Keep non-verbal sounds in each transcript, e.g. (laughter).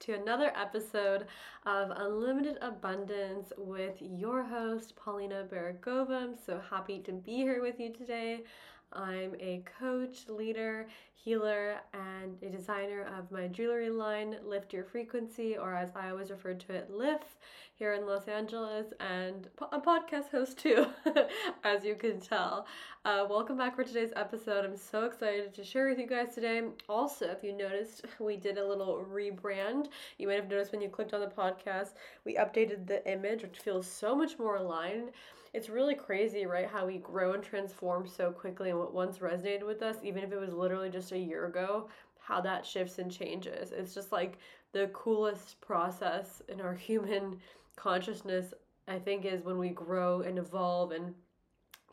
to another episode of Unlimited Abundance with your host, Paulina Baragova. I'm so happy to be here with you today. I'm a coach, leader, healer, and a designer of my jewelry line, Lift Your Frequency, or as I always refer to it, LYF, here in Los Angeles, and a podcast host too, (laughs) as you can tell. Uh, welcome back for today's episode. I'm so excited to share with you guys today. Also, if you noticed, (laughs) we did a little rebrand. You might have noticed when you clicked on the podcast, we updated the image, which feels so much more aligned it's really crazy, right? How we grow and transform so quickly, and what once resonated with us, even if it was literally just a year ago, how that shifts and changes. It's just like the coolest process in our (laughs) human consciousness, I think, is when we grow and evolve and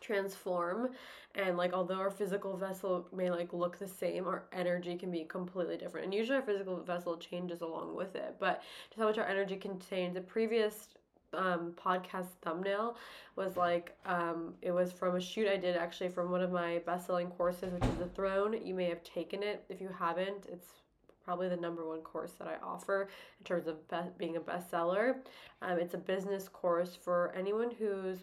transform and like although our physical vessel may like look the same our energy can be completely different and usually our physical vessel changes along with it but just how much our energy contains the previous um, podcast thumbnail was like um, it was from a shoot I did actually from one of my best selling courses, which is The Throne. You may have taken it. If you haven't, it's probably the number one course that I offer in terms of be- being a bestseller. Um, it's a business course for anyone who's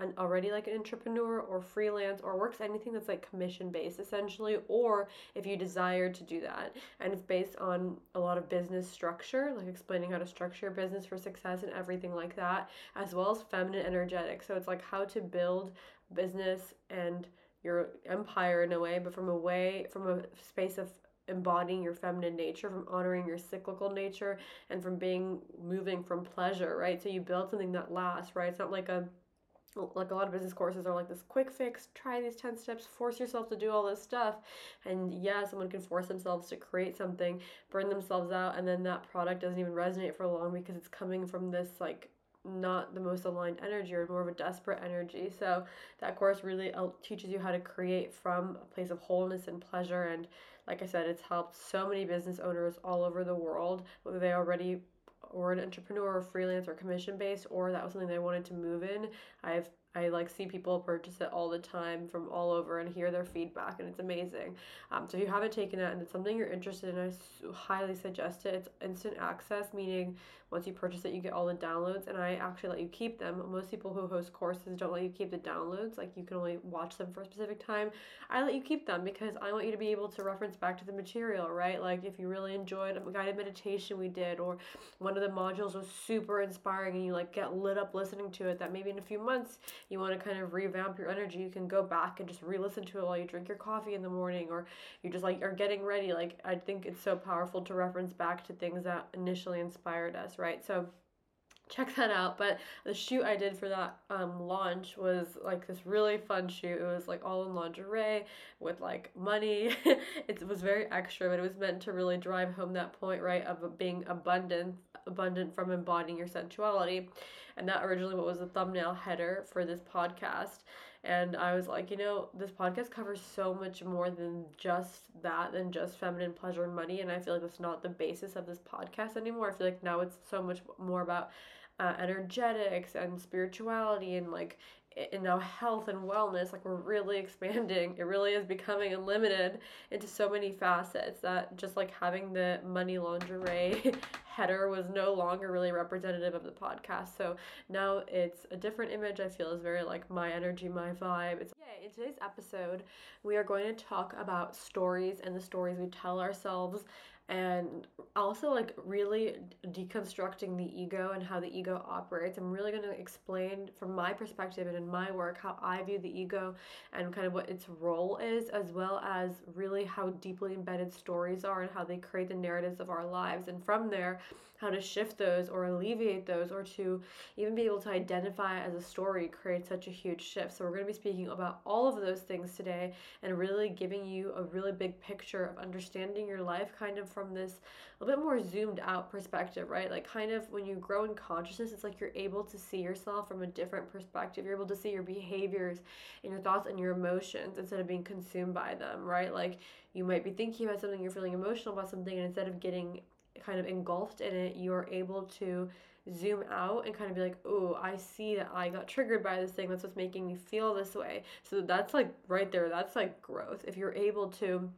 an, already like an entrepreneur or freelance or works anything that's like commission based essentially or if you desire to do that and it's based on a lot of business structure like explaining how to structure your business for success and everything like that as well as feminine energetic so it's like how to build business and your empire in a way but from a way from a space of embodying your feminine nature, from honoring your cyclical nature, and from being moving from pleasure, right? So you build something that lasts, right? It's not like a like a lot of business courses are like this quick fix try these 10 steps force yourself to do all this stuff. And yeah someone can force themselves to create something burn themselves out and then that product doesn't even resonate for long because it's coming from this like not the most aligned energy or more of a desperate energy. So that course really uh, teaches you how to create from a place of wholeness and pleasure. And like i said it's helped so many business owners all over the world whether they already or an entrepreneur or freelance or commission based or that was something they wanted to move in i've I like see people purchase it all the time from all over and hear their feedback, and it's amazing. Um, so if you haven't taken it and it's something you're interested in, I highly suggest it. It's instant access, meaning once you purchase it, you get all the downloads, and I actually let you keep them. Most people who host courses don't let you keep the downloads, like you can only watch them for a specific time. I let you keep them because I want you to be able to reference back to the material, right? Like if you really enjoyed a guided meditation we did, or one of the modules was super inspiring and you like get lit up listening to it, that maybe in a few months you want to kind of revamp your energy, you can go back and just re listen to it while you drink your coffee in the morning, or you just like are getting ready. Like I think it's so powerful to reference back to things that initially inspired us? So check that out. But the shoot I did for that um, launch was like this really fun shoot. It was like all in lingerie with like money. (laughs) it was very extra, but it was meant to really drive home that point, right, of being abundant, abundant from embodying your sensuality. And that originally what was the thumbnail header for this podcast. And I was like, you know, this podcast covers so much more than just that, than just feminine pleasure and money. And I feel like that's not the basis of this podcast anymore. I feel like now it's so much more about uh, energetics and spirituality and like and now health and wellness like we're really (laughs) expanding. It really is becoming unlimited into so many facets that just like having the money lingerie (laughs) header was no longer really representative of the podcast. So now it's a different image i feel is very like my energy my vibe. It's yeah in today's episode we are going to talk about stories and the stories we tell ourselves and also like really deconstructing the ego and how the ego operates. I'm really going to explain from my perspective and in my work how I view the ego and kind of what its role is, as well as really how deeply embedded stories are and how they create the narratives of our lives. And from there, how to shift those or alleviate those or to even be able to identify as a story creates such a huge shift. So, we're going to be speaking about all of those things today and really giving you a really big picture of understanding your life kind of from this a bit more zoomed out perspective, right? Like, kind of when you grow in consciousness, it's like you're able to see yourself from a different perspective. You're able to see your behaviors and your thoughts and your emotions instead of being consumed by them, right? Like, you might be thinking about something, you're feeling emotional about something, and instead of getting kind of engulfed in it, you're able to zoom out and kind of be like, oh, I see that I got triggered by this thing. That's what's making me feel this way. So that's like right there, that's like growth. If you're able to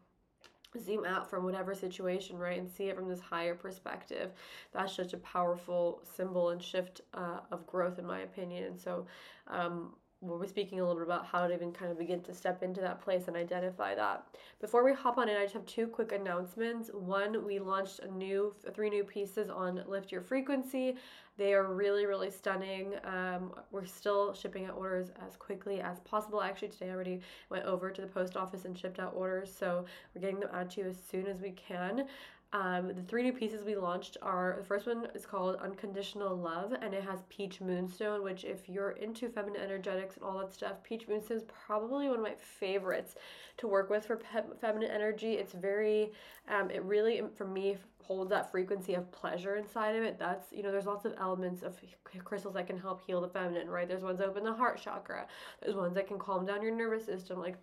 zoom out from whatever situation, right, and see it from this higher perspective. That's such a powerful symbol and shift uh, of growth, in my opinion. And so, um, we'll be speaking a little bit about how to even kind of begin to step into that place and identify that. Before we hop on in, I just have two quick announcements. One, we launched a new three new pieces on Lift Your Frequency. They are really, really stunning. Um, we're still shipping out orders as quickly as possible. Actually, today I already went over to the post office and shipped out orders, so we're getting them out to you as soon as we can. Um, the three new pieces we launched are the first one is called Unconditional Love, and it has Peach Moonstone, which, if you're into feminine energetics and all that stuff, Peach Moonstone is probably one of my favorites to work with for pe- feminine energy. It's very, um, it really, for me, holds that frequency of pleasure inside of it. That's, you know, there's lots of elements of crystals that can help heal the feminine, right? There's ones that open the heart chakra, there's ones that can calm down your nervous system, like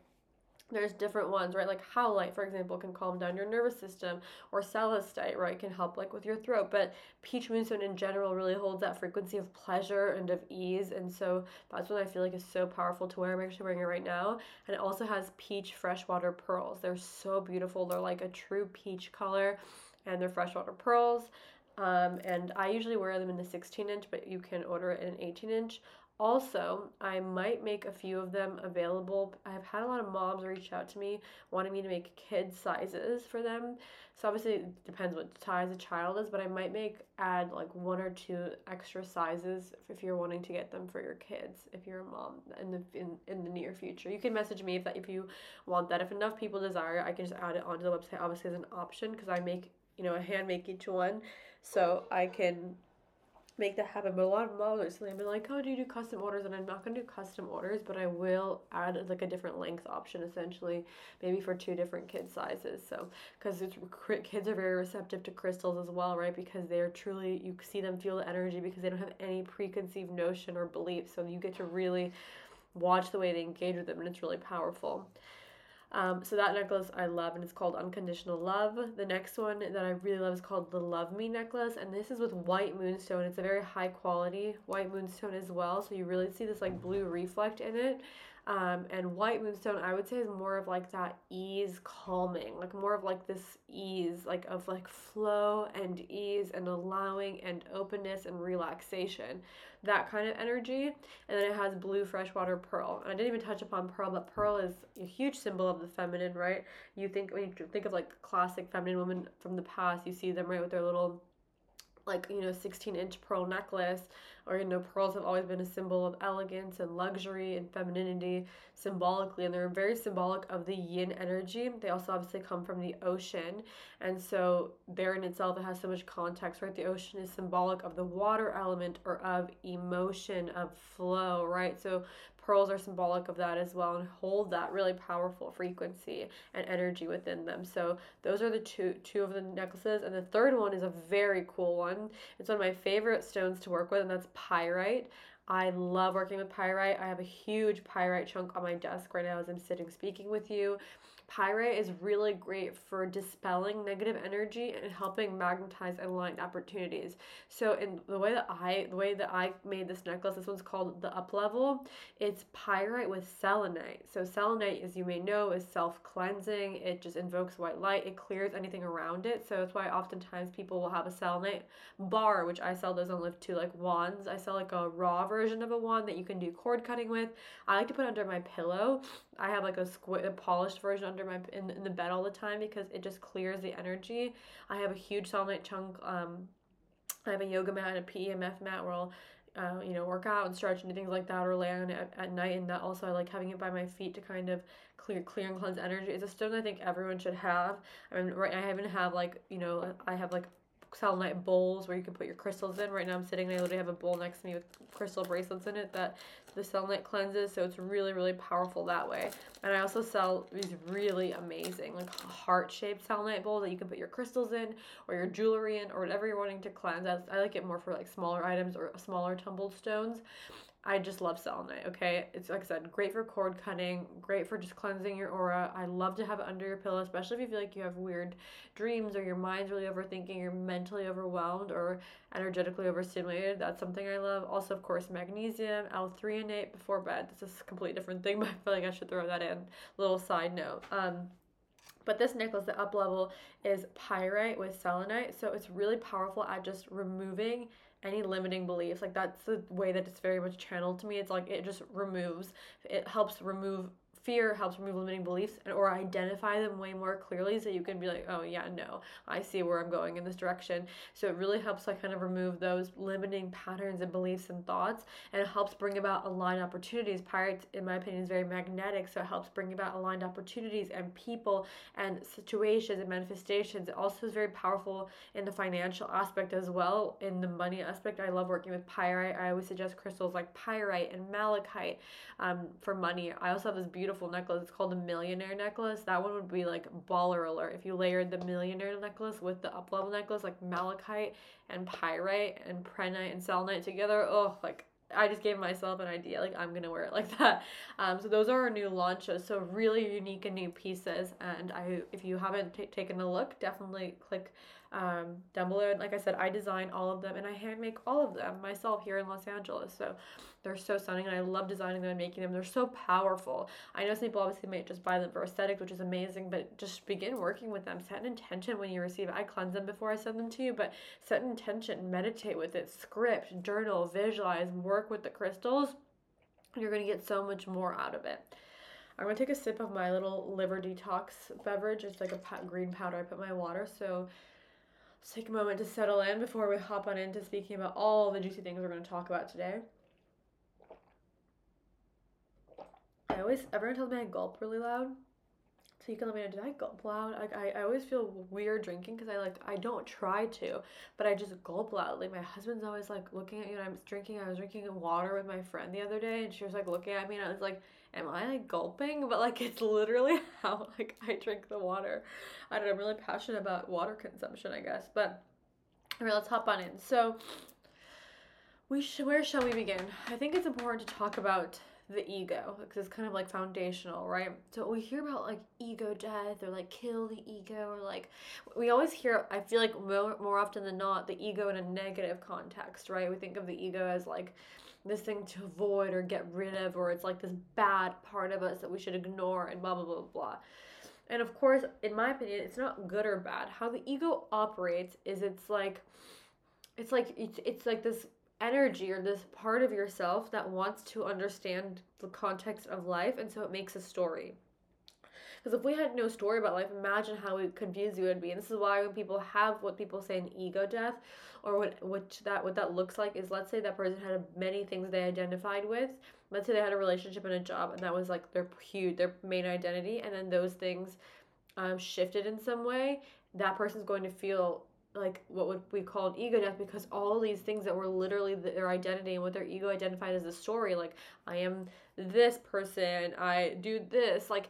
there's different ones, right? Like howlite, for example, can calm down your nervous system, or celestite, right, can help like with your throat. But peach moonstone in general really holds that frequency of pleasure and of ease, and so that's what I feel like is so powerful to wear. I'm actually wearing it right now, and it also has peach freshwater pearls. They're so beautiful. They're like a true peach color, and they're freshwater pearls. Um, and I usually wear them in the 16 inch, but you can order it in an 18 inch. Also, I might make a few of them available. I've had a lot of moms reach out to me wanting me to make kid sizes for them. So obviously it depends what size a child is, but I might make add like one or two extra sizes if you're wanting to get them for your kids. If you're a mom in the in, in the near future, you can message me if that if you want that. If enough people desire, it, I can just add it onto the website. Obviously, as an option because I make you know I hand make each one, so I can make that happen. But a lot of moms recently have been like, "Oh, do you do custom orders?" And I'm not gonna do custom orders, but I will add like a different length option, essentially, maybe for two different kid sizes. So, because kids are very receptive to crystals as well, right? Because they're truly you see them feel the energy because they don't have any preconceived notion or belief. So you get to really watch the way they engage with them, and it's really powerful. Um, so that necklace I love, and it's called Unconditional Love. The next one that I really love is called the Love Me necklace, and this is with white moonstone. It's a very high quality white moonstone as well, so you really see this like blue reflect in it. Um, and white moonstone, I would say, is more of like that ease, calming, like more of like this ease, like of like flow and ease and allowing and openness and relaxation, that kind of energy. And then it has blue freshwater pearl. And I didn't even touch upon pearl, but pearl is a huge symbol of the feminine, right? You think when you think of like classic feminine women from the past, you see them right with their little like you know 16 inch pearl necklace or you know pearls have always been a symbol of elegance and luxury and femininity symbolically and they're very symbolic of the yin energy. They also obviously come from the ocean and so there in itself it has so much context right? The ocean is symbolic of the water element or of emotion of flow right? So pearls are symbolic of that as well and hold that really powerful frequency and energy within them. So those are the two two of the necklaces and the third one is a very cool one. It's one of my favorite stones to work with and that's pyrite. I love working with pyrite. I have a huge pyrite chunk on my desk right now as I'm sitting speaking with you. Pyrite is really great for dispelling negative energy and helping magnetize and align opportunities. So in the way that I the way that I made this necklace, this one's called the up level. It's pyrite with selenite. So selenite, as you may know, is self-cleansing. It just invokes white light. It clears anything around it. So that's why oftentimes people will have a selenite bar, which I sell those on Lift Too, like wands. I sell like a raw version of a wand that you can do cord cutting with. I like to put under my pillow. I have like a, squ- a polished version under my in, in the bed all the time because it just clears the energy. I have a huge selenite chunk. Um, I have a yoga mat and a PEMF mat where I'll uh, you know, work out and stretch and things like that, or lay on at, at night. And that also, I like having it by my feet to kind of clear, clear and cleanse energy. It's a stone I think everyone should have. I mean, right, I even have like, you know, I have like selenite bowls where you can put your crystals in. Right now I'm sitting and I literally have a bowl next to me with crystal bracelets in it that the selenite cleanses. So it's really, really powerful that way. And I also sell these really amazing like heart-shaped selenite bowls that you can put your crystals in or your jewelry in or whatever you're wanting to cleanse. I like it more for like smaller items or smaller tumbled stones. I just love selenite, okay? It's like I said, great for cord cutting, great for just cleansing your aura. I love to have it under your pillow, especially if you feel like you have weird dreams or your mind's really overthinking, you're mentally overwhelmed or energetically overstimulated. That's something I love. Also, of course, magnesium, L-threonate before bed. This is a completely different thing, (laughs) but I feel like I should throw that in. Little side note. Um, But this necklace, the up level, is pyrite with selenite. So it's really powerful at just removing any limiting beliefs. Like that's the way that it's very much channeled to me. It's like it just removes, it helps remove fear helps remove limiting beliefs and, or identify them way more clearly so you can be like oh yeah no i see where i'm going in this direction. So it really helps like kind of remove those limiting patterns and beliefs and thoughts and it helps bring about aligned opportunities. Pyrite in my opinion is very magnetic so it helps bring about aligned opportunities and people and situations and manifestations. It also is very powerful in the financial aspect as well in the money aspect. I love working with pyrite. I always suggest crystals like pyrite and malachite um, for money. I also have this beautiful beautiful necklace. It's called a millionaire necklace. That one would be like baller alert. If you layered the millionaire necklace with the up level necklace, like malachite and pyrite and prehnite and selenite together, oh, like I just gave myself an idea. Like I'm gonna wear it (laughs) like that. Um, so those are our new launches. So really unique and new pieces. And I, if you haven't t- taken a look, definitely click um, down below. Like I said, I design all of them and I hand make all of them myself here in Los Angeles. So they're so stunning and I love designing them and making them. They're so powerful. I know some people obviously may just buy them for aesthetics, which is amazing, but just begin working with them. Set an intention when you receive it. I cleanse them before I send them to you, but set an intention, meditate with it, script, journal, visualize, work with the crystals. You're going to get so much more out of it. I'm gonna take a sip of my little liver detox beverage. It's like a green powder. I put in my water. So Let's take a moment to settle in before we hop on into speaking about all the juicy things we're going to talk about today. I always, everyone tells me I gulp really loud. So you can let me know, did I gulp loud? Like I, I always feel weird drinking because I like I don't try to, but I just gulp loudly. My husband's always like looking at me when I'm drinking. I was drinking water with my friend the other day, and she was like looking at me, and I was like, am I like gulping? But like it's literally (laughs) how like I drink the water. I don't know, I'm really passionate about water consumption, I guess. But all right, let's hop on in. So we sh- where shall we begin? I think it's important to talk about the ego because it's kind of like foundational, right? So we hear about like ego death or like kill the ego or like we always hear I feel like more, more often than not the ego in a negative context, right? We think of the ego as like this thing to avoid or get rid of, or it's like this bad part of us that we should ignore, and blah, blah, blah, blah. And of course, in my opinion, it's not good or bad. How the ego operates is it's like, it's like, it's, it's like this energy or this part of yourself that wants to understand the context of life, and so it makes a story. Because if we had no story about life, imagine how confused we would be. And this is why when people have what people say an ego death, or what which that what that looks like is let's say that person had many things they identified with. Let's say they had a relationship and a job, and that was like their huge their main identity, and then those things um, shifted in some way. That person's going to feel like what would we call an ego death because all these things that were literally their identity and what their ego identified as a story like i am this person i do this like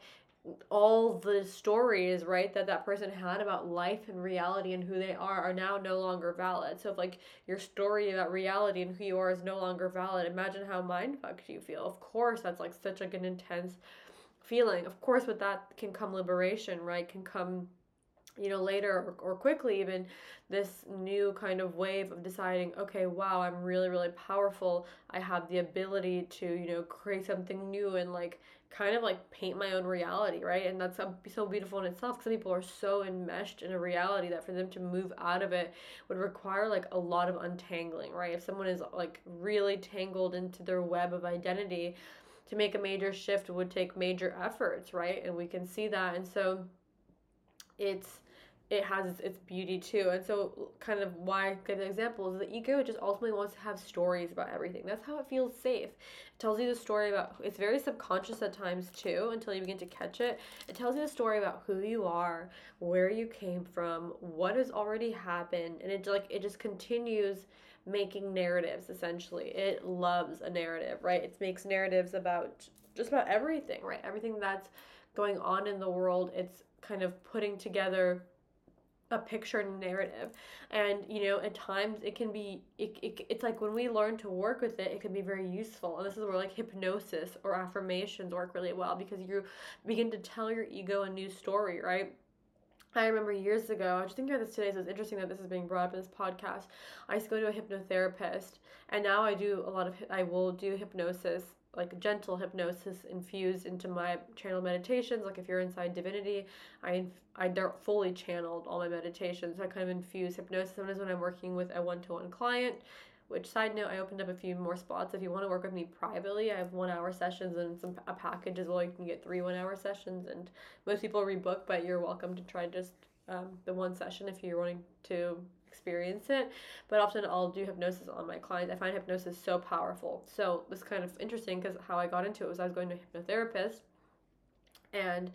all the stories right that that person had about life and reality and who they are are now no longer valid. So if like your story about reality and who you are is no longer valid imagine how mind fucked you feel. Of course that's like such like an intense feeling. Of course with that can come liberation right? Can come you know later or, or quickly even this new kind of wave of deciding okay wow i'm really really powerful. I have the ability to you know create something new and like kind of like paint my own reality, right? And that's so beautiful in itself some people are so enmeshed in a reality that for them to move out of it would require like a lot of untangling, right? If someone is like really tangled into their web of identity, to make a major shift would take major efforts, right? And we can see that. And so it's it has its, beauty too. And so, kind of why I give an example is the ego just ultimately wants to have stories about everything. That's how it feels safe. It tells you the story about, it's very subconscious at times too, until you begin to catch it. It tells you the story about who you are, where you came from, what has already happened, and it like it just continues making narratives essentially. It loves a narrative, right? It makes narratives about just about everything, right? Everything that's going on in the world, it's kind of putting together a picture narrative. And you know at times it can be it, it, it's like when we learn to work with it it can be very useful. And this is where like hypnosis or affirmations work really well because you begin to tell your ego a new story right? I remember years ago, I was thinking about this today, so it's interesting that this is being brought up in this podcast. I used to go to a hypnotherapist, and now I do a lot of, I will do hypnosis, like gentle hypnosis infused into my channel meditations. Like if you're inside divinity, I, I, fully channeled all my meditations. I kind of infuse hypnosis. Sometimes when I'm working with a one to one client, which side note, I opened up a few more spots. If you want to work with me privately, I have one hour sessions and some a package as well. You can get three one hour sessions, and most people rebook, but you're welcome to try just um, the one session if you're wanting to experience it. But often I'll do hypnosis on my clients. I find hypnosis so powerful. So this kind of interesting because how I got into it was I was going to a hypnotherapist, and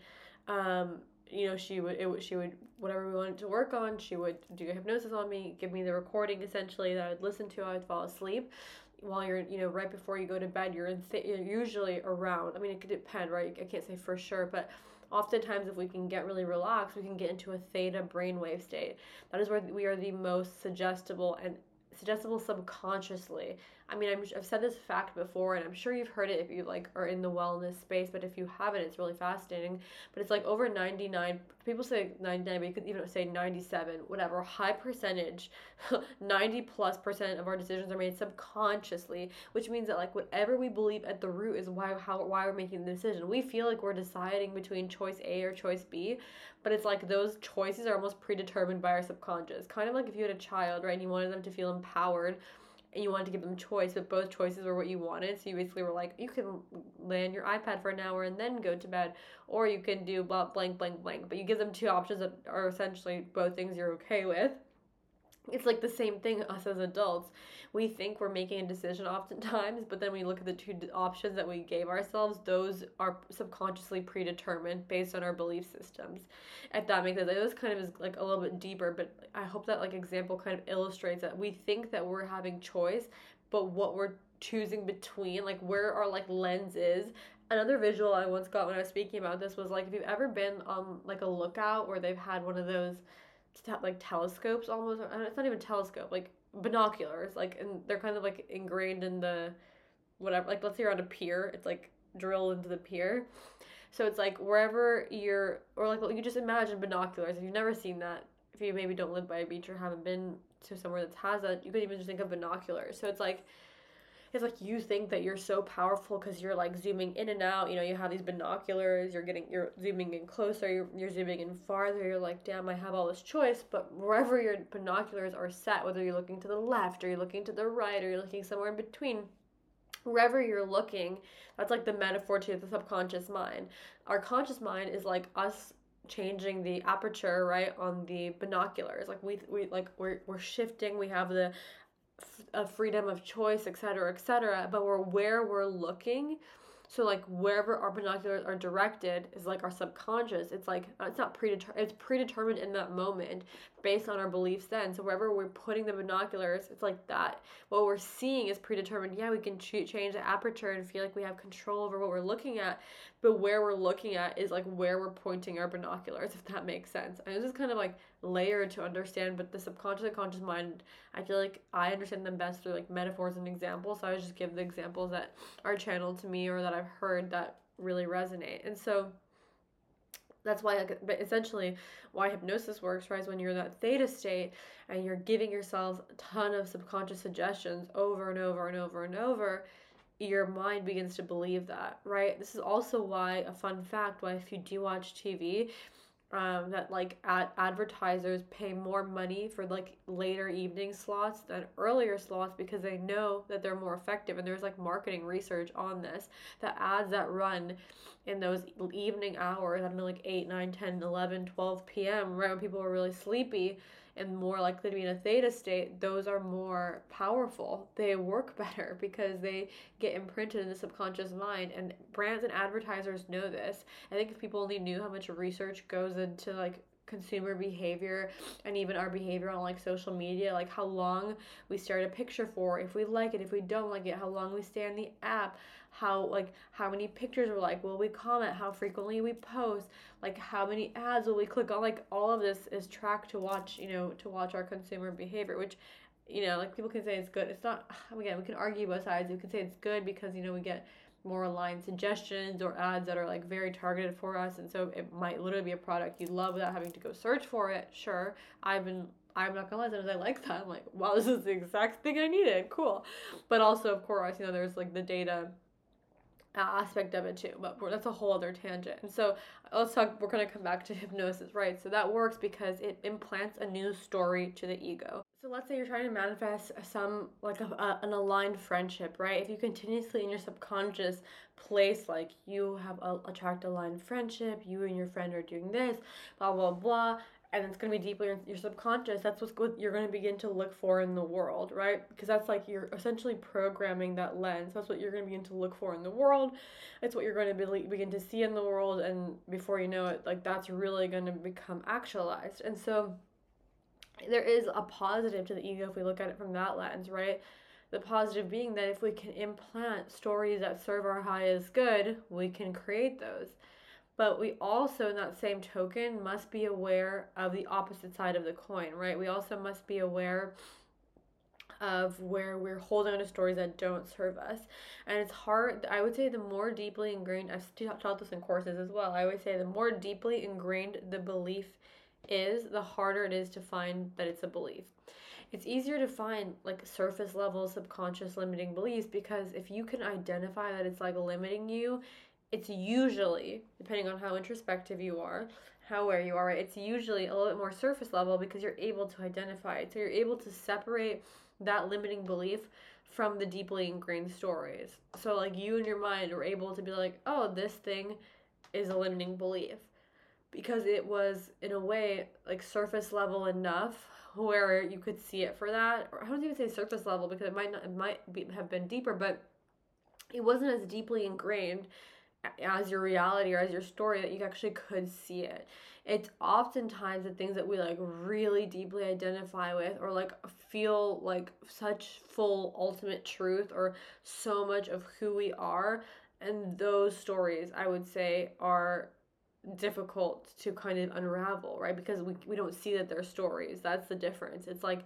um, you know she would it, she would whatever we wanted to work on she would do a hypnosis on me give me the recording essentially that i'd listen to i would fall asleep while you're you know right before you go to bed you're in th- you're usually around i mean it could depend right i can't say for sure but oftentimes if we can get really relaxed we can get into a theta brainwave state that is where we are the most suggestible and suggestible subconsciously. I mean, i have said this fact before, and I'm sure you've heard it if you like are in the wellness space. But if you haven't, it's really fascinating. But it's like over 99. People say 99, but you could even say 97. Whatever, high percentage, (laughs) 90 plus percent of our decisions are made subconsciously, which means that like whatever we believe at the root is why how why we're making the decision. We feel like we're deciding between choice A or choice B, but it's like those choices are almost predetermined by our subconscious. Kind of like if you had a child, right, and you wanted them to feel empowered and you wanted to give them choice, but both choices were what you wanted. So you basically were like, you can on your iPad for an hour and then go to bed, or you can do blah, blank, blank, blank. But you give them two options that are essentially both things you're okay with it's like the same thing us as adults. We think we're making a decision (laughs) oftentimes but then we look at the two options that we gave ourselves those are subconsciously predetermined based on our belief systems. If that makes sense. It was kind of is like a little bit deeper but i hope that like example kind of illustrates that we think that we're having choice but what we're choosing between like where our like lens is. Another visual i once got when i was speaking about this was like if you've ever been on like a lookout where they've had one of those like telescopes almost. It's not even telescope, like binoculars. Like and they're kind of like ingrained in the whatever. Like let's say you're on a pier, it's like drilled into the pier. So it's like wherever you're, or like you just imagine binoculars. If you've never seen that, if you maybe don't live by a beach or haven't been to somewhere that has that, you could even just think of binoculars. So it's like it's like you think that you're so powerful because you're like zooming in and out you know you have these binoculars you're getting you're zooming in closer you're, you're zooming in farther you're like damn i have all this choice but wherever your binoculars are set whether you're looking to the left or you're looking to the right or you're looking somewhere in between wherever you're looking that's like the metaphor to the subconscious mind. Our conscious mind is like us changing the aperture right on the binoculars. Like we we like we're, we're shifting we have the a freedom of choice, et cetera, et cetera. But we're where we're looking so like wherever our binoculars are directed is like our subconscious. It's like uh, it's not predetermined. It's predetermined in that moment based on our beliefs. Then so wherever we're putting the binoculars, it's like that. What we're seeing is predetermined. Yeah, we can ch- change the aperture and feel like we have control over what we're looking at. But where we're looking at is like where we're pointing our binoculars. (laughs) If that makes sense. And this is kind of like layered to understand. But the subconscious and conscious mind, I feel like I understand them best through like metaphors and examples. So I just give the examples that are channeled to me or that I've heard that really resonate. And so that's why like, but essentially why hypnosis works right is when you're in that theta state and you're giving yourself a ton of subconscious suggestions over and over and over and over your mind begins to believe that right? This is also why a fun fact why if you do watch tv um, that like ad- advertisers pay more money for like later evening slots than earlier slots because they know that they're more effective. And there's like marketing research on this that ads that run in those evening hours i don't know like 8 9 10 11 12 p.m right when people are really sleepy and more likely to be in a theta state, those are more powerful. They work (laughs) better because they get imprinted in the subconscious mind. And brands and advertisers know this. I think if people only knew how much research goes into like consumer behavior and even our behavior on like social media like how long we stare at a picture for if we like it if we don't like it how long we stay on the app how like how many pictures we're like will we comment? How frequently we post? Like how many ads will we click on? Like all of this is tracked to watch you know to watch our consumer behavior which you know like people can say it's good. It's not (sighs) again we can argue both sides. We can say it's good because you know we get more aligned suggestions or ads that are like very targeted for us and so it might literally be a product you love without having to go search for it. Sure i've been i'm not gonna lie sometimes i like that. I'm like wow this is the exact thing i needed. Cool. But also of course you know there's like the data aspect of it too but that's a whole other tangent. And so let's talk we're going to come back to hypnosis right? So that works because it implants a new story to the ego. So let's say you're trying to manifest some like a, a, an aligned friendship right? If you continuously in your subconscious place like you have a attract aligned friendship you and your friend are doing this blah blah blah and it's going to be deeply in your subconscious that's what you're going to begin to look for in the world right? Because that's like you're essentially programming that lens that's what you're going to begin to look for in the world. It's what you're going to be, begin to see in the world and before you know it like that's really going to become actualized. And so there is a positive to the ego if we look at it from that lens right? The positive being that if we can implant stories that serve our highest good we can create those but we also in that same token must be aware of the opposite side of the coin right? We also must be aware of where we're holding on to stories that don't serve us. And it's hard i would say the more deeply ingrained i've taught this in courses as well i would say the more deeply ingrained the belief is the harder it is to find that it's a belief. It's easier to find like surface level subconscious limiting beliefs because if you can identify that it's like limiting you it's usually, depending on how introspective you are, how aware you are, it's usually a little bit more surface level because you're able to identify it. So you're able to separate that limiting belief from the deeply ingrained stories. So like you and your mind are able to be like, oh, this thing is a limiting belief. Because it was in a way like surface level enough where you could see it for that. Or I don't even say surface level because it might not it might be, have been deeper, but it wasn't as deeply ingrained as your reality or as your story that you actually could see it. It's oftentimes the things that we like really deeply identify with or like feel like such full ultimate truth or so much of who we are. And those stories, I would say, are difficult to kind of unravel, right? Because we, we don't see that they're stories. That's the difference. It's like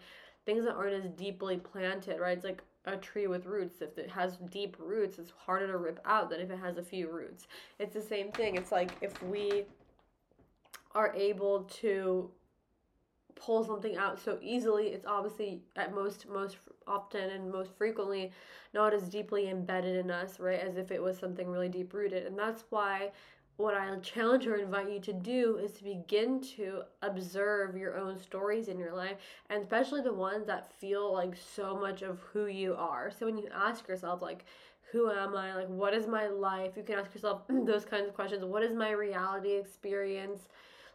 things that aren't as deeply planted, right? It's like a tree with roots. If it has deep roots, it's harder to rip out than if it has a few roots. It's the same thing. It's like if we are able to pull something out so easily, it's obviously at most most often and most frequently not as deeply embedded in us, right? As if it was something really deep rooted. And that's why what I challenge or invite you to do is to begin to observe your own stories in your life, and especially the ones that feel like so much of who you are. So when you ask yourself, like, who am I? Like, what is my life? You can ask yourself (clears throat) those kinds of questions. What is my reality experience?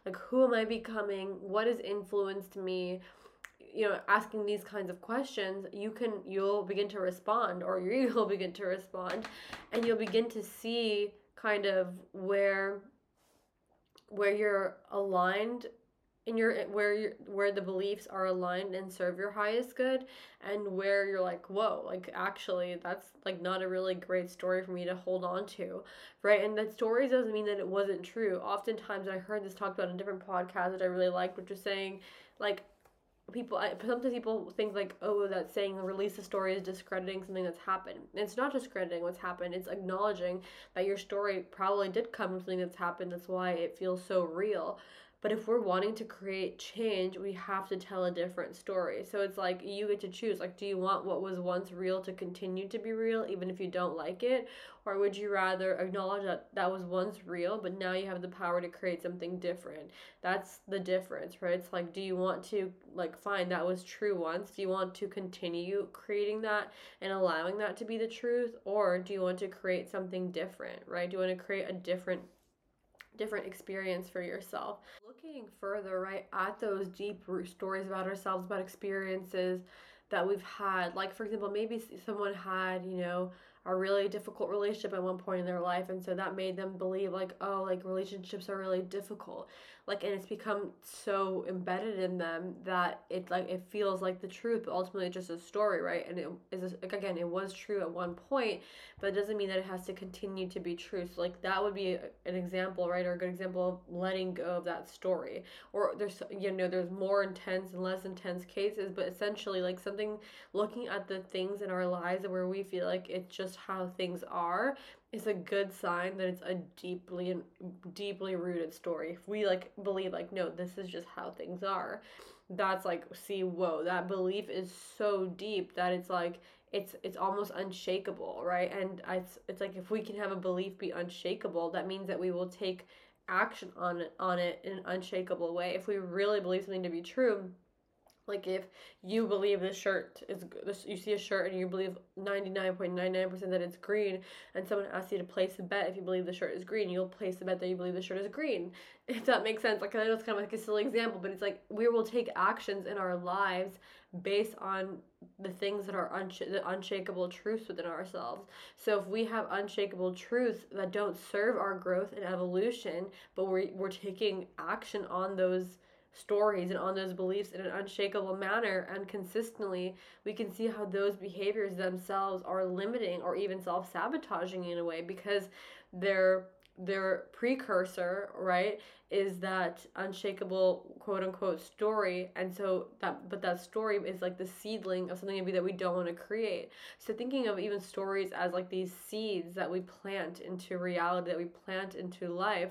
Like, who am I becoming? What has influenced me? you know asking these kinds of questions you can you'll begin to respond or you (laughs) will begin to respond and you'll begin to see kind of where where you're aligned in your where you where the beliefs are aligned and serve your highest good and where you're like whoa like actually that's like not a really great story for me to hold on to right? And that stories doesn't mean that it wasn't true. Oftentimes i heard this talked about in different podcasts that i really liked which was saying like people sometimes people think like oh that saying release a story is discrediting something that's happened. It's not discrediting what's happened. It's acknowledging that your story probably did come from something that's happened. That's why it feels so real but if we're wanting to create change, we have to tell a different story. So it's like you get to choose. Like, do you want what was once real to continue to be real, even if you don't like it? Or would you rather acknowledge that that was once real, but now you have the power to create something different? That's the difference, right? It's like, do you want to, like, find that was true once? Do you want to continue creating that and allowing that to be the truth? Or do you want to create something different, right? Do you want to create a different different experience for yourself. Looking further, right, at those deep root stories about ourselves, about experiences that we've had. Like, for example, maybe someone had, you know, a really difficult relationship at one point in their life and so that made them believe like oh like relationships are really difficult like and it's become so embedded in them that it like it feels like the truth but ultimately just a story right? And it is again it was true at one point but it doesn't mean that it has to continue to be true. So like that would be an example right or a good example of letting go of that story. Or there's you know there's more intense and less intense cases but essentially like something looking at the things in our lives where we feel like it's just how things are is a good sign that it's a deeply deeply rooted story. If we like believe like no, this is just how things are, that's like see whoa, that belief is so deep that it's like it's it's almost unshakable, right? And it's it's like if we can have a belief be unshakable, that means that we will take action on it on it in an unshakable way. If we really believe something to be true, like if you believe this shirt is this, you see a shirt and you believe 99.99% that it's green and someone asks you to place a bet if you believe the shirt is green, you'll place the bet that you believe the shirt is green. (laughs) If that makes sense. Like I know it's kind of like a silly example, but it's like we will take actions in our lives based on the things that are unsh- the unshakable truths within ourselves. So if we have unshakable truths that don't serve our growth and evolution, but we're, we're taking action on those stories and on those beliefs in an unshakable manner and consistently, we can see how those behaviors themselves are limiting or even self sabotaging in a way because they're their precursor, right, is that unshakable quote unquote story. And so that but that story is like the seedling of something maybe that we don't want to create. So thinking of even stories as like these seeds that we plant into reality, that we plant into life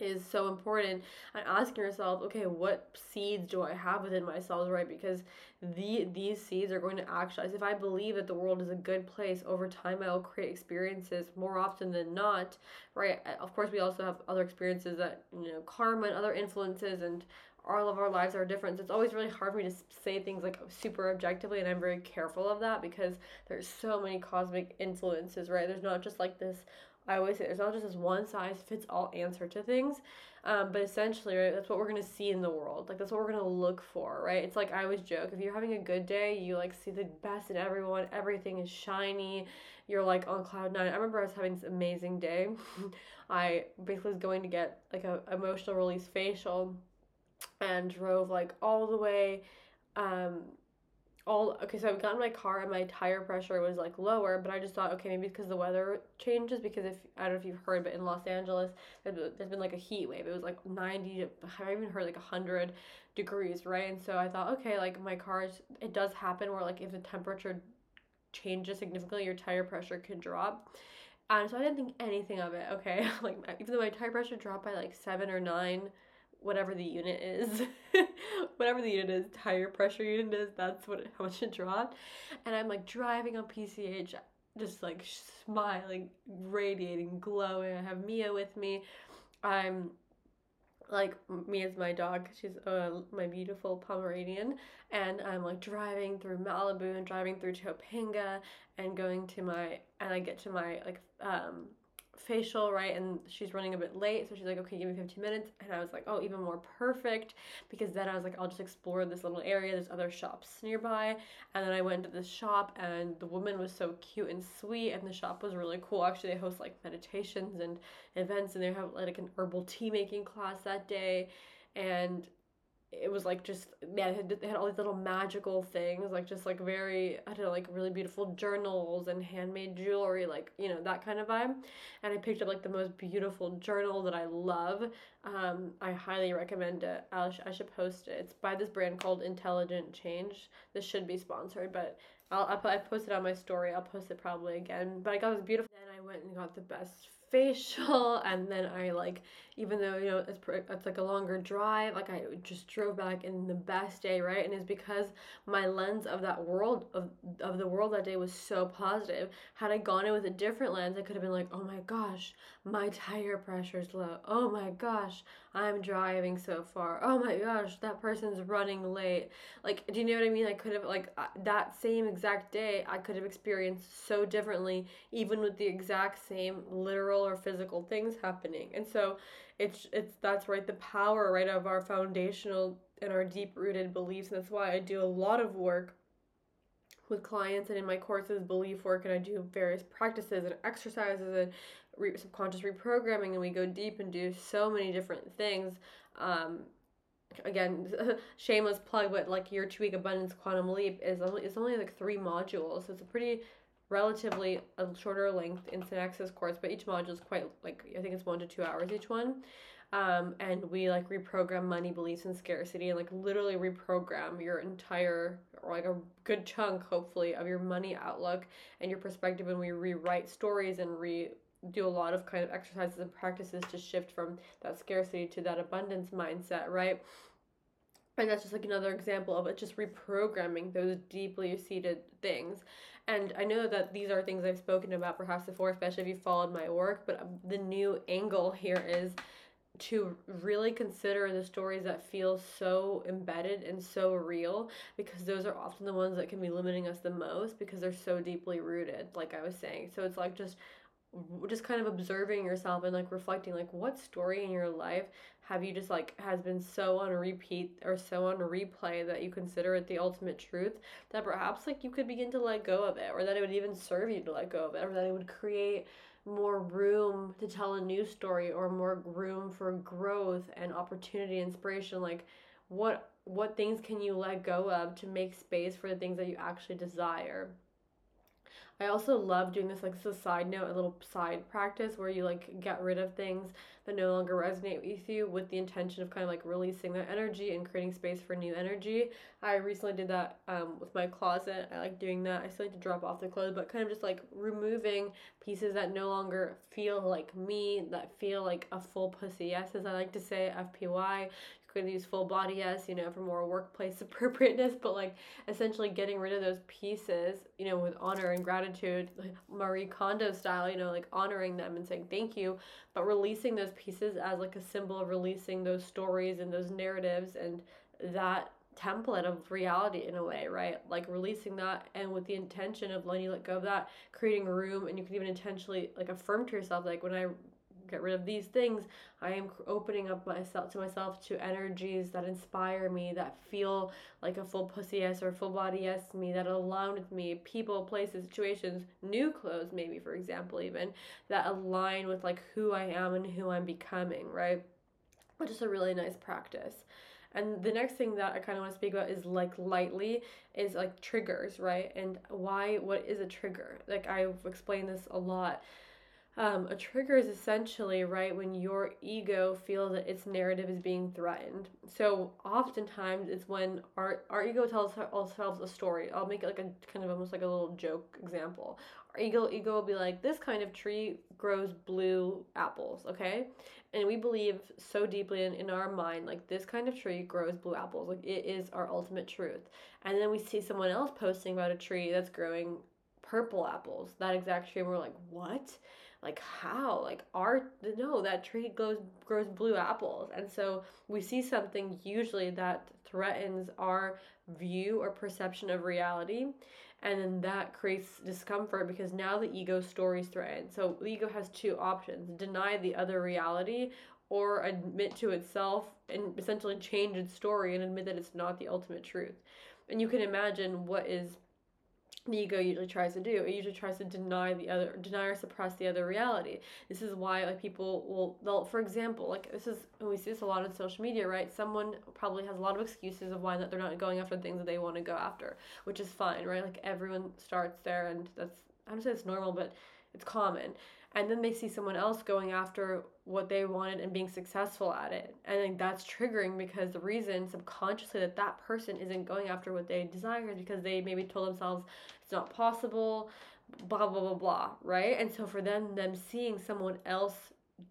is so important. And asking yourself okay what seeds do i have within myself right? Because the these seeds are going to actualize. If i believe that the world is a good place over time i will create experiences more often than not right? Of course we also have other experiences that you know karma and other influences and all of our lives are different. So it's always really hard for me to say things like super objectively and i'm very careful of that because there's so many cosmic influences right? There's not just like this I always say there's not just this one size fits all answer to things, um, but essentially, right, that's what we're gonna see in the world. Like that's what we're gonna look for, right? It's like I always joke: if you're having a good day, you like see the best in everyone. Everything is shiny. You're like on cloud nine. I remember I was having this amazing day. (laughs) I basically was going to get like a emotional release facial, and drove like all the way um all okay so i got in my car and my tire pressure was like lower but i just thought okay maybe because the weather changes because if i don't know if you've heard but in los angeles there's been like a heat wave. It was like 90 i even heard like 100 degrees right? And so i thought okay like my car it does happen where like if the temperature changes significantly your tire pressure can drop. And so i didn't think anything of it okay? (laughs) Like even though my tire pressure dropped by like seven or nine whatever the unit is, (laughs) whatever the unit is, tire pressure unit is, that's what how much it dropped. And I'm like driving on PCH, just like smiling, radiating, glowing. I have Mia with me. I'm like Mia's my dog. She's uh, my beautiful Pomeranian, and I'm like driving through Malibu and driving through Topanga and going to my and I get to my like um facial, right? And she's running a bit late, so she's like, okay, give me 15 minutes. And I was like, oh, even more perfect because then I was like, I'll just explore this little area. There's other shops nearby. And then I went to this shop, and the woman was so cute and sweet, and the shop was really cool. Actually, they host like meditations and events, and they have like an herbal tea making class that day. And it was like just yeah it had, it had all these little magical things like just like very i don't know like really beautiful journals and handmade jewelry like you know that kind of vibe. And i picked up like the most beautiful journal that i love. Um, i highly recommend it. I'll, i should post it. It's by this brand called intelligent change. This should be sponsored but I'll, I'll I posted on my story. I'll post it probably again. But i got this beautiful then i went and got the best facial (laughs) and then I like even though you know it's it's like a longer drive like I just drove back in the best day right? And it's because my lens of that world of of the world that day was so positive. Had I gone in with a different lens I could have been like oh my gosh my tire pressure's low. Oh my gosh I'm driving so far. Oh my gosh that person's running late. Like do you know what I mean? I could have like that same exact day I could have experienced so differently even with the exact same literal or physical things happening. And so it's it's that's right the power right of our foundational and our deep rooted beliefs. And that's why I do a lot of work with clients and in my courses belief work and I do various practices and exercises and re- subconscious reprogramming and we go deep and do so many different things um, again (laughs) shameless plug but like your two week abundance quantum leap is only it's only like three modules so it's a pretty relatively a shorter length instant access course, but each module is quite like I think it's one to two hours each one. um, and we like reprogram money beliefs and scarcity and like literally reprogram your entire or like a good chunk hopefully of your money outlook and your perspective and we rewrite stories and re do a lot of kind of exercises and practices to shift from that scarcity to that abundance mindset right? And that's just like another example of it just reprogramming those deeply seated things. And i know that these are things i've spoken about perhaps before especially if you followed my work but um, the new angle here is to really consider the stories that feel so embedded and so real because those are often the ones that can be limiting us the most because they're so deeply rooted like i was saying. So it's like just just kind of observing yourself and like reflecting like what story in your life have you just like has been so on repeat or so on replay that you consider it the ultimate truth that perhaps like you could begin to let go of it or that it would even serve you to let go of it or that it would create more room to tell a new story or more room for growth and opportunity inspiration? Like what what things can you let go of to make space for the things that you actually desire I also love doing this like as a side note, a little side practice where you like get rid of things that no longer resonate with you with the intention of kind of like releasing that energy and creating space for new energy. I recently did that um, with my closet. I like doing that. I still like to drop off the clothes, but kind of just like removing pieces that no longer feel like me, that feel like a full pussy yes, as I like to say, FPY You could use full body yes, you know, for more workplace (laughs) appropriateness, but like essentially getting rid of those pieces, you know, with honor and gratitude, like Marie Kondo style, you know, like honoring them and saying thank you, but releasing those pieces as like a symbol of releasing those stories and those narratives and that template of reality in a way, right? Like releasing that and with the intention of letting you let go of that, creating room, and you can even intentionally like affirm to yourself, like when I get rid of these things, I am opening up myself to myself to energies that inspire me, that feel like a full pussy yes or full body yes me, that align with me, people, places, situations, new clothes, maybe for example, even that align with like who I am and who I'm becoming, right? Which is a really nice practice. And the next thing that I kind of want to speak about is like lightly is like triggers, right? And why, what is a trigger? Like I've explained this a lot um, a trigger is essentially right when your ego feels that its narrative is being threatened. So oftentimes it's when our our ego tells ourselves a story. I'll make it like a kind of almost like a little joke example. Our ego ego will be like, this kind of tree grows blue apples, okay? And we believe so deeply in, in our mind, like this kind of tree grows blue apples. Like it is our ultimate truth. And then we see someone else posting about a tree that's growing purple apples, that exact tree, and we're like, what? Like how? Like art no that tree grows grows blue apples. And so we see something usually that threatens our view or perception of reality. And then that creates discomfort because now the ego story is threatened so the ego has two options deny the other reality or admit to itself and essentially change its story and admit that it's not the ultimate truth. And you can imagine what is the ego usually tries to do. It usually tries to deny the other, deny or suppress the other reality. This is why like people will, they'll, for example, like this is, we see this a lot on social media, right? Someone probably has a lot of excuses of why that they're not going after things that they want to go after, which is fine, right? Like everyone starts there, and that's, I don't say it's normal, but it's common and then they see someone else going after what they wanted and being successful at it. And that's triggering because the reason subconsciously that that person isn't going after what they desire is because they maybe told themselves it's not possible blah blah blah blah right? And so for them them seeing someone else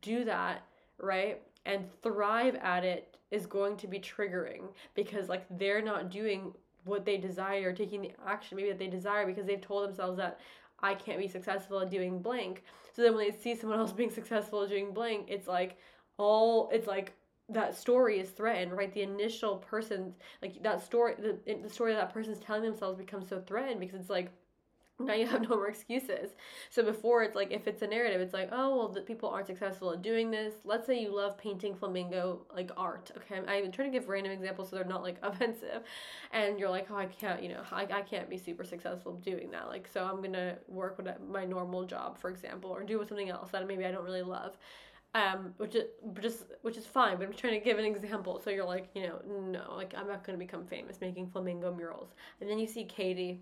do that right and thrive at it is going to be triggering because like they're not doing what they desire taking the action maybe that they desire because they've told themselves that I can't be successful at doing blank. So then when they see someone (laughs) else being successful at doing blank, it's like all it's like that story is threatened, right? The initial person, like that story, the, the story that person's telling themselves becomes so threatened because it's like now you have no more excuses. So before it's like if it's a narrative, it's like, oh well the people aren't successful at doing this. Let's say you love painting flamingo like art. Okay. I'm trying to give random examples so they're not like (laughs) offensive. And you're like, oh I can't, you know, I, I can't be super successful doing that. Like so I'm gonna work with my normal job, for example, or do with something else that maybe I don't really love. Um, which is just which is fine, but I'm trying to give an example. So you're like, you know, no, like I'm not gonna become famous making flamingo murals. And then you see Katie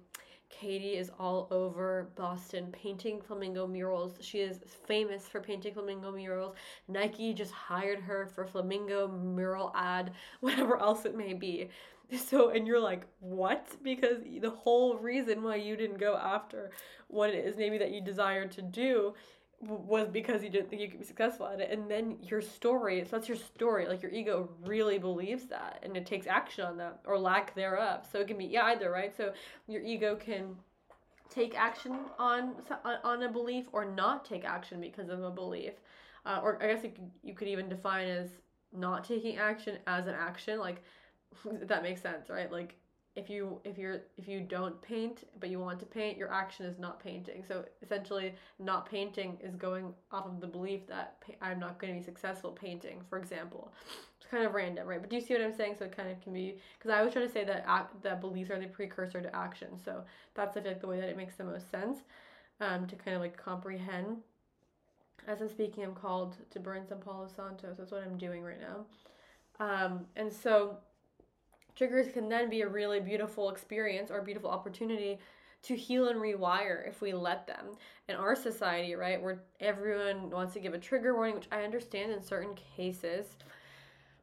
Katie is all over Boston painting flamingo murals. She is famous for painting flamingo murals. Nike just hired her for flamingo mural ad, (laughs) whatever else it may be. So, and you're like, what? Because the whole reason why you didn't go after what it is maybe that you desired to do was because you didn't think you could be successful at it. And then your story so that's your story like your ego really believes that and it takes action on that or lack thereof. So it can be yeah either right? So your ego can take action on on a belief or not take action because of a belief. Uh, or i guess you you could even define as not taking action as an action like (laughs) that makes sense right? Like if you if you're if you don't paint but you want to paint your action is not painting. So essentially not painting is going off of the belief that i'm not going to be successful painting for example. It's kind of random right? But do you see what i'm saying? So it kind of can be because i always try to say that act, that beliefs are the precursor to action. So that's i feel like the way that it makes the most sense um, to kind of like comprehend. As i'm speaking i'm called to burn some palo santo so that's what i'm doing right now. Um, and so triggers can then be a really beautiful experience or beautiful opportunity to heal and rewire if we let them. In our society, right, where everyone wants to give a trigger warning, which I understand in certain cases,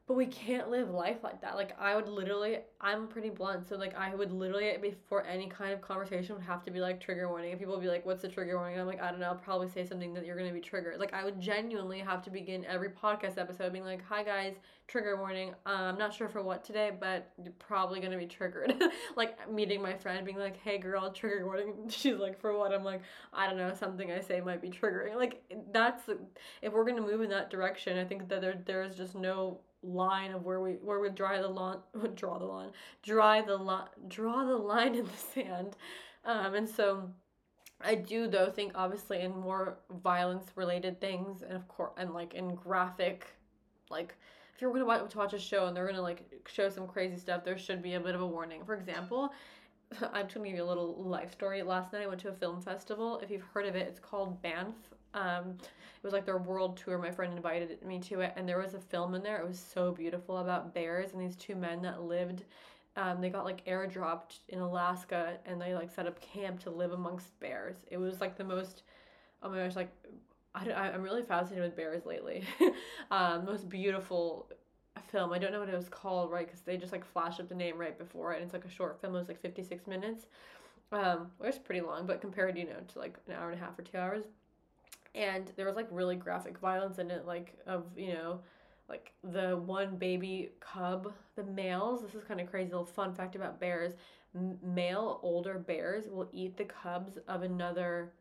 but we can't live life like that. Like I would literally, I'm pretty blunt, so like I would literally before any kind of conversation would have to be like trigger warning, and people would be like, "What's the trigger warning?" And I'm like, "I don't know. I'll probably say something that you're gonna be triggered." Like I would genuinely have to begin every podcast episode being like, "Hi guys, trigger warning. Uh, I'm not sure for what today, but you're probably gonna be triggered." (laughs) like meeting my friend, being like, "Hey girl, trigger warning." (laughs) She's like, "For what?" I'm like, "I don't know. Something I say might be triggering." Like that's if we're gonna move in that direction, I think that there there is just no line of where we where we (laughs) draw the line draw the line dry the line draw the line in the sand. Um and so i do though think obviously in more violence related things and of course and like in graphic like if you're gonna watch, to watch a show and they're gonna like show some crazy stuff there should be a bit of a warning. For example (laughs) i'm just gonna give you a little life story. Last night i went to a film festival. If you've heard of it it's called banff um, it was like their world tour. My friend invited me to it, and there was a film in there. It was so beautiful about bears and these two men that lived. Um, they got like airdropped in Alaska, and they like set up camp to live amongst bears. It was like the most. Oh my gosh! Like, I, I'm really fascinated with bears lately. (laughs) um, most beautiful film. I don't know what it was called, right? Because they just like flash up the name right before it. And it's like a short film. It was like 56 minutes, um, which is pretty long, but compared, you know, to like an hour and a half or two hours, and there was like really graphic violence in it like of you know like the one baby cub the males this is kind of crazy little fun fact about bears male older bears will eat the cubs of another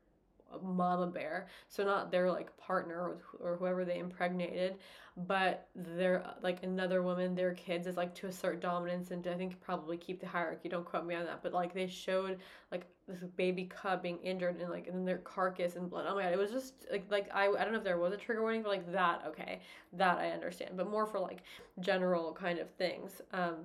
mama bear. So not their like partner or, whoever they impregnated but their like another woman their kids is like to assert dominance and i think probably keep the hierarchy don't quote me on that but like they showed like this baby cub being injured and like and their carcass and blood. Oh my god it was just like like i, I don't know if there was a trigger warning but like that okay that i understand but more for like general kind of things. Um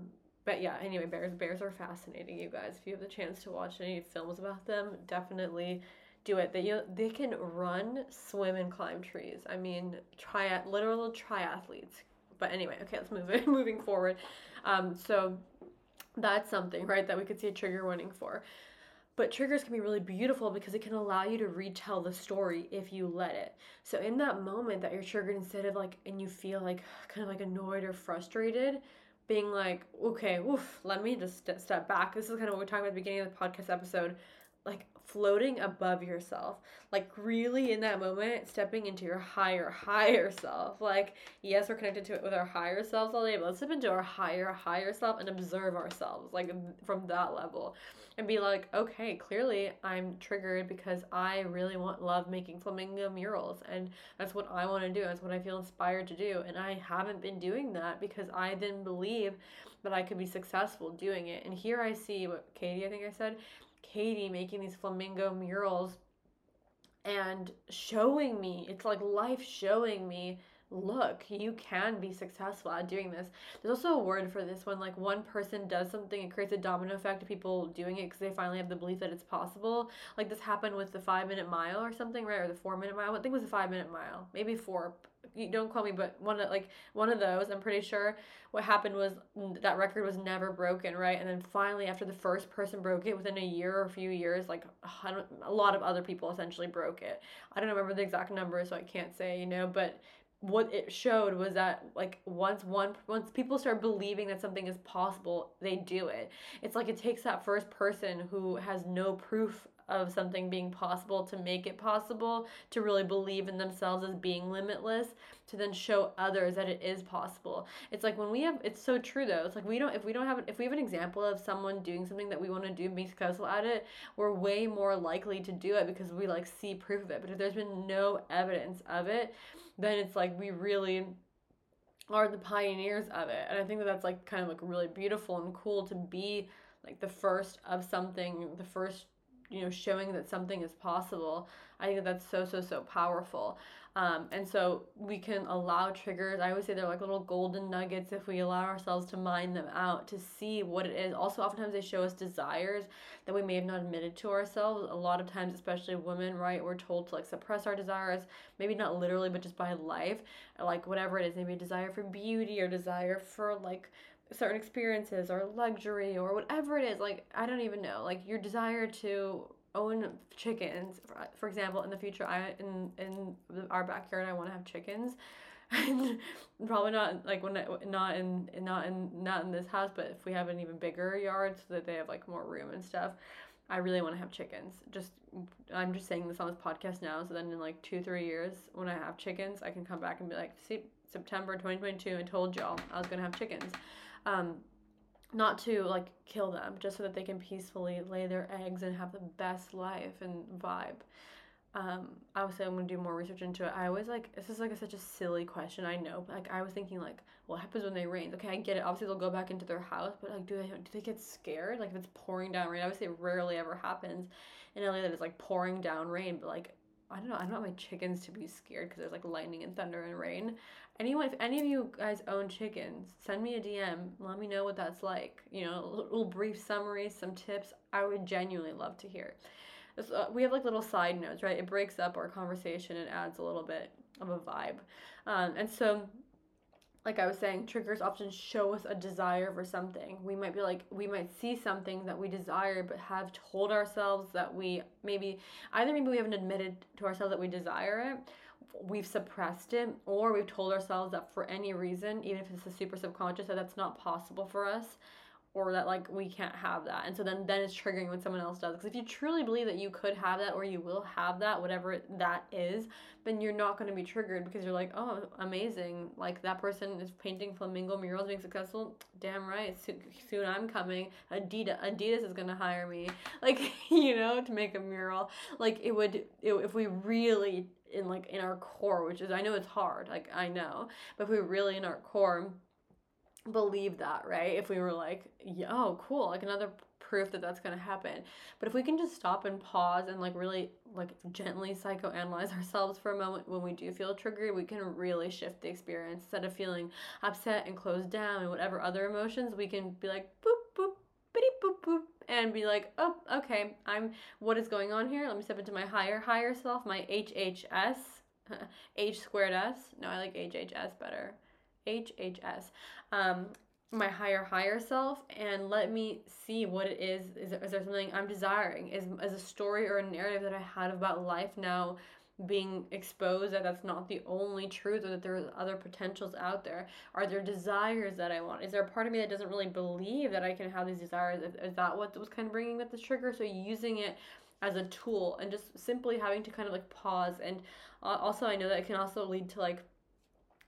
but yeah anyway bears bears are fascinating you guys. If you have the chance to watch any films about them definitely do it. They you they can run, swim, and climb trees. I mean, triath literal triathletes. But anyway, okay, let's move it. (laughs) Moving forward, um, so that's something right that we could see a trigger warning for. But triggers can be really beautiful because it can allow you to retell the story if you let it. So in that moment that you're triggered, instead of like, and you feel like (sighs) kind of like annoyed or frustrated, being like, okay, oof, let me just step back. This is kind of what we talked about at the beginning of the podcast episode like floating above yourself like really in that moment stepping into your higher (laughs) higher self. Like yes we're connected to it with our higher selves all day but let's step into our higher higher self and observe ourselves like from that level. And be like okay clearly i'm triggered because i really want love making flamingo murals and that's what i want to do that's what i feel inspired to do. And i haven't been doing that because i didn't believe that i could be successful doing it. And here i see what katie i think i said Katie making these flamingo murals and showing me, it's like life showing me look, you can be successful at doing this. There's also a word for this when like one person does something, it creates a domino effect of people doing it because they finally have the belief that it's possible. Like this happened with the five minute mile or something, right? Or the four minute mile. I think it was a five minute mile, maybe four. Don't call me, but one of like one of those. I'm pretty sure what happened was that record was never broken, right? And then finally, after the first person broke it, within a year or a few years, like a lot of other people essentially broke it. I don't remember the exact number, so I can't say, you know, but what it showed was that like once one once people start believing that something is possible they do it it's like it takes that first person who has no proof of something being possible to make it possible to really believe in themselves as being limitless to then show others that it is possible. It's like when we have it's so true though. It's like we don't if we don't have if we have an example of someone doing something that we want to do and be successful at it we're way more likely to do it because we like see proof of it. But if there's been no evidence of it then it's like we really are the pioneers of it. And i think that that's like kind of like really beautiful and cool to be like the first of something the first you know showing that something is possible i think that's so so so powerful. Um, and so we can allow triggers. I always say they're like little golden nuggets if we allow ourselves to mine them out to see what it is. Also oftentimes they show us desires that we may have not admitted to ourselves. A lot of times especially women right we're told to like suppress our desires maybe not literally but just by life. Like whatever it is maybe a desire for beauty or desire for like certain experiences or luxury or whatever it is like i don't even know. Like your desire to own chickens for, for example in the future i in in our backyard i want to have chickens. And (laughs) probably not like when not in not in not in this house but if we have an even bigger yard so that they have like more room and stuff i really want to have chickens. Just i'm just saying this on this podcast now so then in like two three years when i have chickens i can come back and be like see september 2022 i told y'all i was gonna have chickens um, not to like kill them, just so that they can peacefully lay their eggs and have the best life and vibe. Um, say I'm gonna do more research into it. I always like this is like a, such a silly question. I know, but like I was thinking like, what happens when they rain? Okay, I get it. Obviously they'll go back into their house, but like, do they do they get scared? Like if it's pouring down rain, I would say rarely ever happens in LA that it's like pouring down rain. But like I don't know. I don't want my chickens to be scared because there's like lightning and thunder and rain. Anyone, if any of you guys own chickens, send me a DM. Let me know what that's like. You know, a little brief summary, some tips. I would genuinely love to hear. Uh, we have like little side notes, right? It breaks up our conversation and adds a little bit of a vibe. Um, and so like I was saying, triggers often show us a desire for something. We might be like, we might see something that we desire, but have told ourselves that we maybe, either maybe we haven't admitted to ourselves that we desire it, we've suppressed it, or we've told ourselves that for any reason, even if it's a super subconscious, that that's not possible for us or that like we can't have that. And so then then it's triggering when someone else does. Because if you truly believe that you could have that or you will have that whatever that is then you're not going to be triggered because you're like oh amazing. Like that person is painting flamingo murals being successful. Damn right. Soon, soon i'm coming. Adidas adidas is going to hire me. (laughs) Like (laughs) you know to make a mural. Like it would it, if we really in like in our core which is i know it's hard like i know but if we really in our core believe that, right? If we were like, yeah, oh, cool, like another proof that that's going to happen. But if we can just stop and pause and like really like gently psychoanalyze (laughs) ourselves for a moment when we do feel triggered, we can really shift the experience. Instead of feeling upset and closed down and whatever other emotions, we can be like boop boop bitty boop boop and be like, "Oh, okay. I'm what is going on here? Let me step into my higher higher self, my HHS, (laughs) H squared S. No, I like HHS better. HHS, um, my higher higher self, and let me see what it is. Is, is there something I'm desiring? Is, is a story or a narrative that I had about life now being exposed that that's not the only truth or that there's other potentials out there. Are there desires that i want? Is there a part of me that doesn't really believe that i can have these desires? Is that what was kind of bringing up this trigger? So using it as a tool and just simply having to kind of like pause. And uh, also i know that it can also lead to like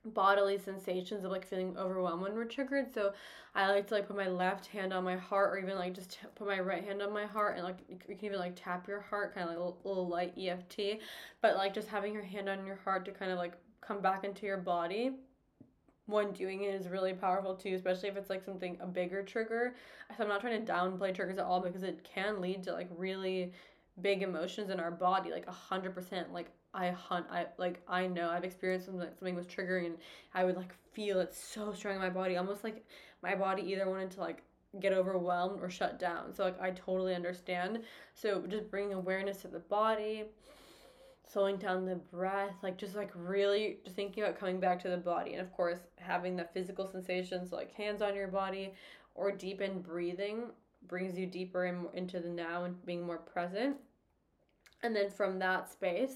bodily sensations of like feeling overwhelmed when we're triggered. So I like to like put my left hand on my heart or even like just put my right hand on my heart and like you can even like tap your heart kind of like a little, little light EFT. But like just having your hand on your heart to kind of like come back into your body when doing it is really powerful too, especially if it's like something a bigger trigger. So I'm not trying to downplay triggers at all because it can lead to like really big emotions in our body, like a hundred percent. Like I hunt, I like I know I've experienced something something was triggering, and I would like feel it so strong in my body, almost like my body either wanted to like get overwhelmed or shut down. So like I totally understand. So just bringing awareness to the body, slowing down the breath, like just like really just thinking about coming back to the body. And of course, having the physical sensations like hands on your body or deep in breathing brings you deeper in, into the now and being more present. And then from that space,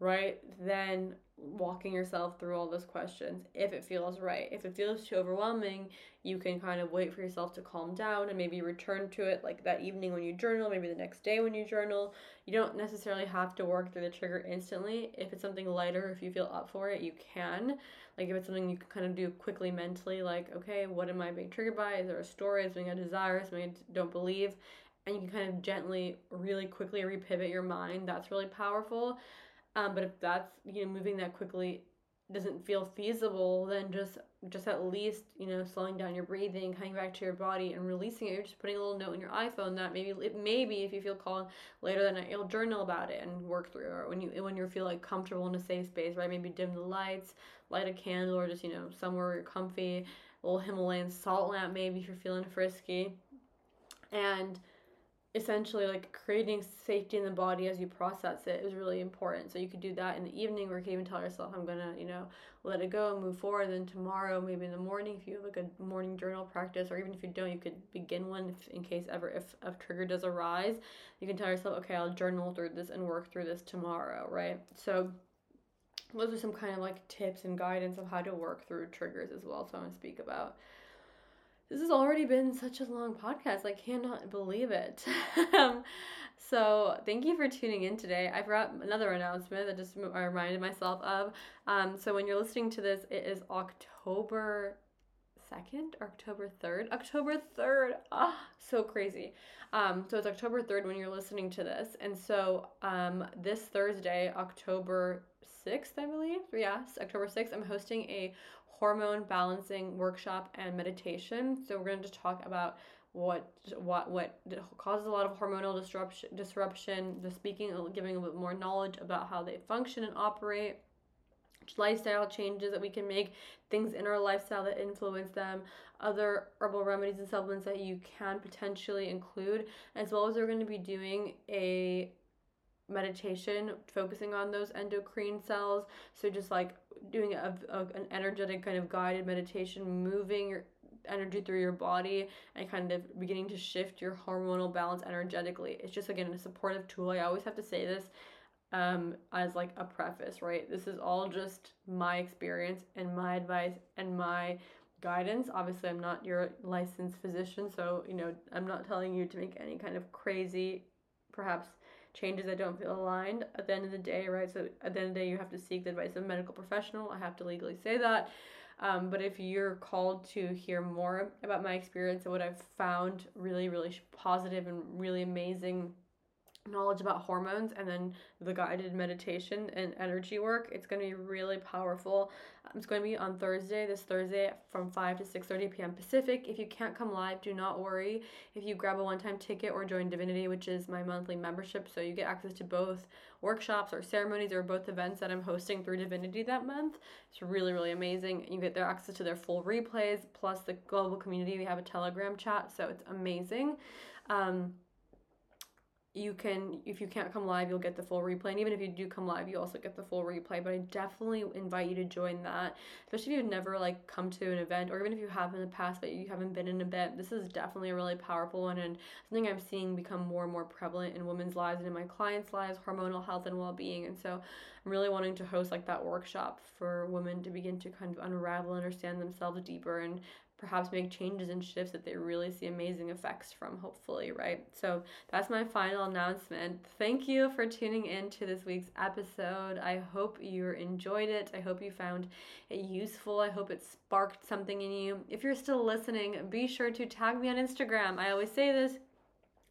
right, then walking yourself through all those questions if it feels right. If it feels too overwhelming, you can kind of wait for yourself to calm down and maybe return to it like that evening when you journal, maybe the next day when you journal. You don't necessarily have to work through the trigger instantly. If it's something lighter, if you feel up for it, you can. Like if it's something you can kind of do quickly mentally, like, okay, what am I being triggered by? Is there a story? Is something I desire? Something I don't believe? And you can kind of gently, really quickly repivot your mind. That's really powerful. Um, but if that's you know moving that quickly doesn't feel feasible, then just just at least you know slowing down your breathing, coming back to your body, and releasing it. You're just putting a little note in your iPhone that maybe it maybe if you feel called later that night, you'll journal about it and work through. Or when you when you feel like comfortable in a safe space, right? Maybe dim the lights, light a candle, or just you know somewhere where you're comfy. A little Himalayan salt lamp, maybe if you're feeling frisky, and essentially like creating safety in the body as you process it is really important. So you could do that in the evening, or you could even tell yourself, I'm gonna, you know, let it go and move forward. Then tomorrow, maybe in the morning, if you have a good morning journal practice, or even if you don't, you could begin one if, in case ever if a trigger does arise. You can tell yourself, okay, I'll journal through this and work through this tomorrow, right? So those are some kind of like tips and guidance of how to work through triggers as well. So I'm gonna speak about this has already been such a long podcast. I cannot believe it. (laughs) um, so thank you for tuning in today. I forgot another announcement that just I reminded myself of. Um, so when you're listening to this, it is October 2nd, or October 3rd. October 3rd. Ah, so crazy. Um, so it's October 3rd when you're listening to this. And so um, this Thursday, October 6th, I believe. Yes, October 6th, I'm hosting a hormone balancing workshop and meditation. So we're going to talk about what what what causes a lot of hormonal disruption disruption the speaking giving a bit more knowledge about how they function and operate lifestyle changes that we can make things in our lifestyle that influence them other herbal remedies and supplements that you can potentially include as well as we're going to be doing a meditation focusing on those endocrine cells. So just like doing a, a, an energetic kind of guided meditation moving your energy through your body and kind of beginning to shift your hormonal balance energetically. It's just again a supportive tool. I always have to say this um, as like a preface right? This is all just my experience and my advice and my guidance. Obviously i'm not your licensed physician so you know i'm not telling you to make any kind of crazy perhaps changes that don't feel aligned at the end of the day, right? So at the end of the day, you have to seek the advice of a medical professional. I have to legally say that. Um, but if you're called to hear more about my experience and what I've found really, really positive and really amazing knowledge about hormones and then the guided meditation and energy work it's going to be really powerful. Um, it's going to be on thursday this thursday from 5 to 6.30 p.m pacific. If you can't come live do not worry. If you grab a one-time ticket or join divinity which is my monthly membership so you get access to both workshops or ceremonies or both events that i'm hosting through divinity that month. It's really really amazing. You get their access to their full replays plus the global community. We have a telegram chat so it's amazing. Um, you can if you can't come live you'll get the full replay. And even if you do come live you also get the full replay. But i definitely invite you to join that especially if you've never like come to an event or even if you have in the past but you haven't been in a bit. This is definitely a really powerful one and something i'm seeing become more and more prevalent in women's lives and in my clients lives hormonal health and well-being. And so i'm really wanting to host like that workshop for women to begin to kind of unravel understand themselves deeper and perhaps make changes and shifts that they really see amazing effects from, hopefully, right? So that's my final announcement. Thank you for tuning in to this week's episode. I hope you enjoyed it. I hope you found it useful. I hope it sparked something in you. If you're still listening, be sure to tag me on Instagram. I always say this.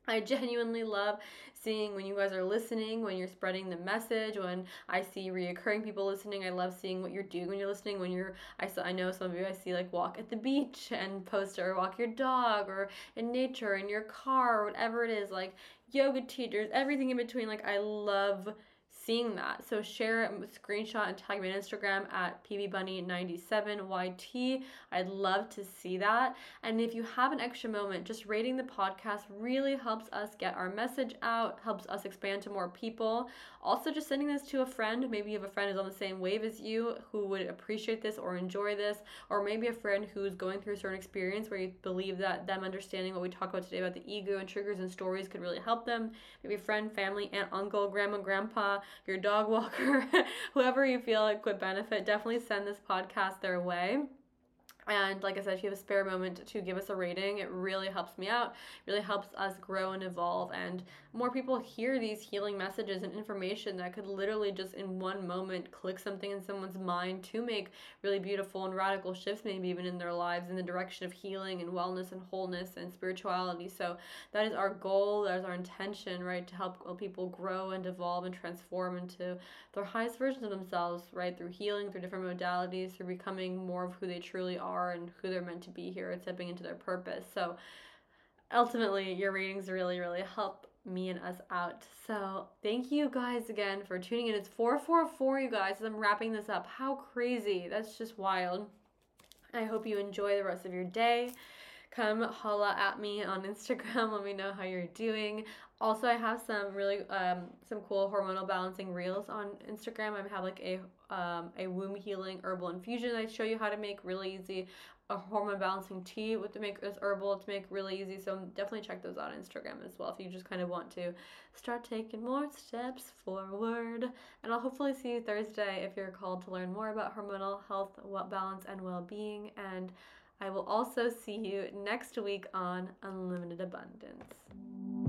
I genuinely love seeing when you guys are listening, when you're spreading the message, when I see reoccurring people listening. I love seeing what you're doing when you're listening. When you're, I saw, I know some of you I see like walk at the beach and post or walk your dog or in nature in your car or whatever it is. Like yoga teachers, everything in between. Like, I love seeing that. So share a screenshot and tag me on Instagram at pbbunny97yt. I'd love to see that. And if you have an extra moment, just rating the podcast really helps us get our message out, helps us expand to more people. Also, just sending this to a friend. Maybe you have a friend who's on the same wave as you who would appreciate this or enjoy this, or maybe a friend who's going through a certain experience where you believe that them understanding what we talk about today about the ego and triggers and stories could really help them. Maybe a friend, family, aunt, uncle, grandma, grandpa, your dog walker, (laughs) whoever you feel like would benefit, definitely send this podcast their way. And like I said, if you have a spare moment to give us a rating, it really helps me out, really helps us grow and evolve. And more people hear these healing messages and information that could literally just in one moment click something in someone's mind to make really beautiful and radical shifts, maybe even in their lives in the direction of healing and wellness and wholeness and spirituality. So that is our goal, that is our intention, right? To help uh, people grow and evolve and transform into their highest versions of themselves, right? Through healing, through different modalities, through becoming more of who they truly are are and who they're meant to be here and stepping into their purpose. So ultimately, your readings really, really help me and us out. So thank you guys again for tuning in. It's 444, you guys, as I'm wrapping this up. How crazy. That's just wild. I hope you enjoy the rest of your day. Come holla at me on Instagram. (laughs) Let me know how you're doing. Also, I have some really um, some cool hormonal balancing reels on Instagram. I have like a um, a womb healing herbal infusion. I show you how to make really easy a hormone balancing tea with to make this herbal to make really easy. So definitely check those out on Instagram as well if you just kind of want to start taking more steps forward. And I'll hopefully see you Thursday if you're called to learn more about hormonal health, balance, and well-being. And I will also see you next week on Unlimited Abundance.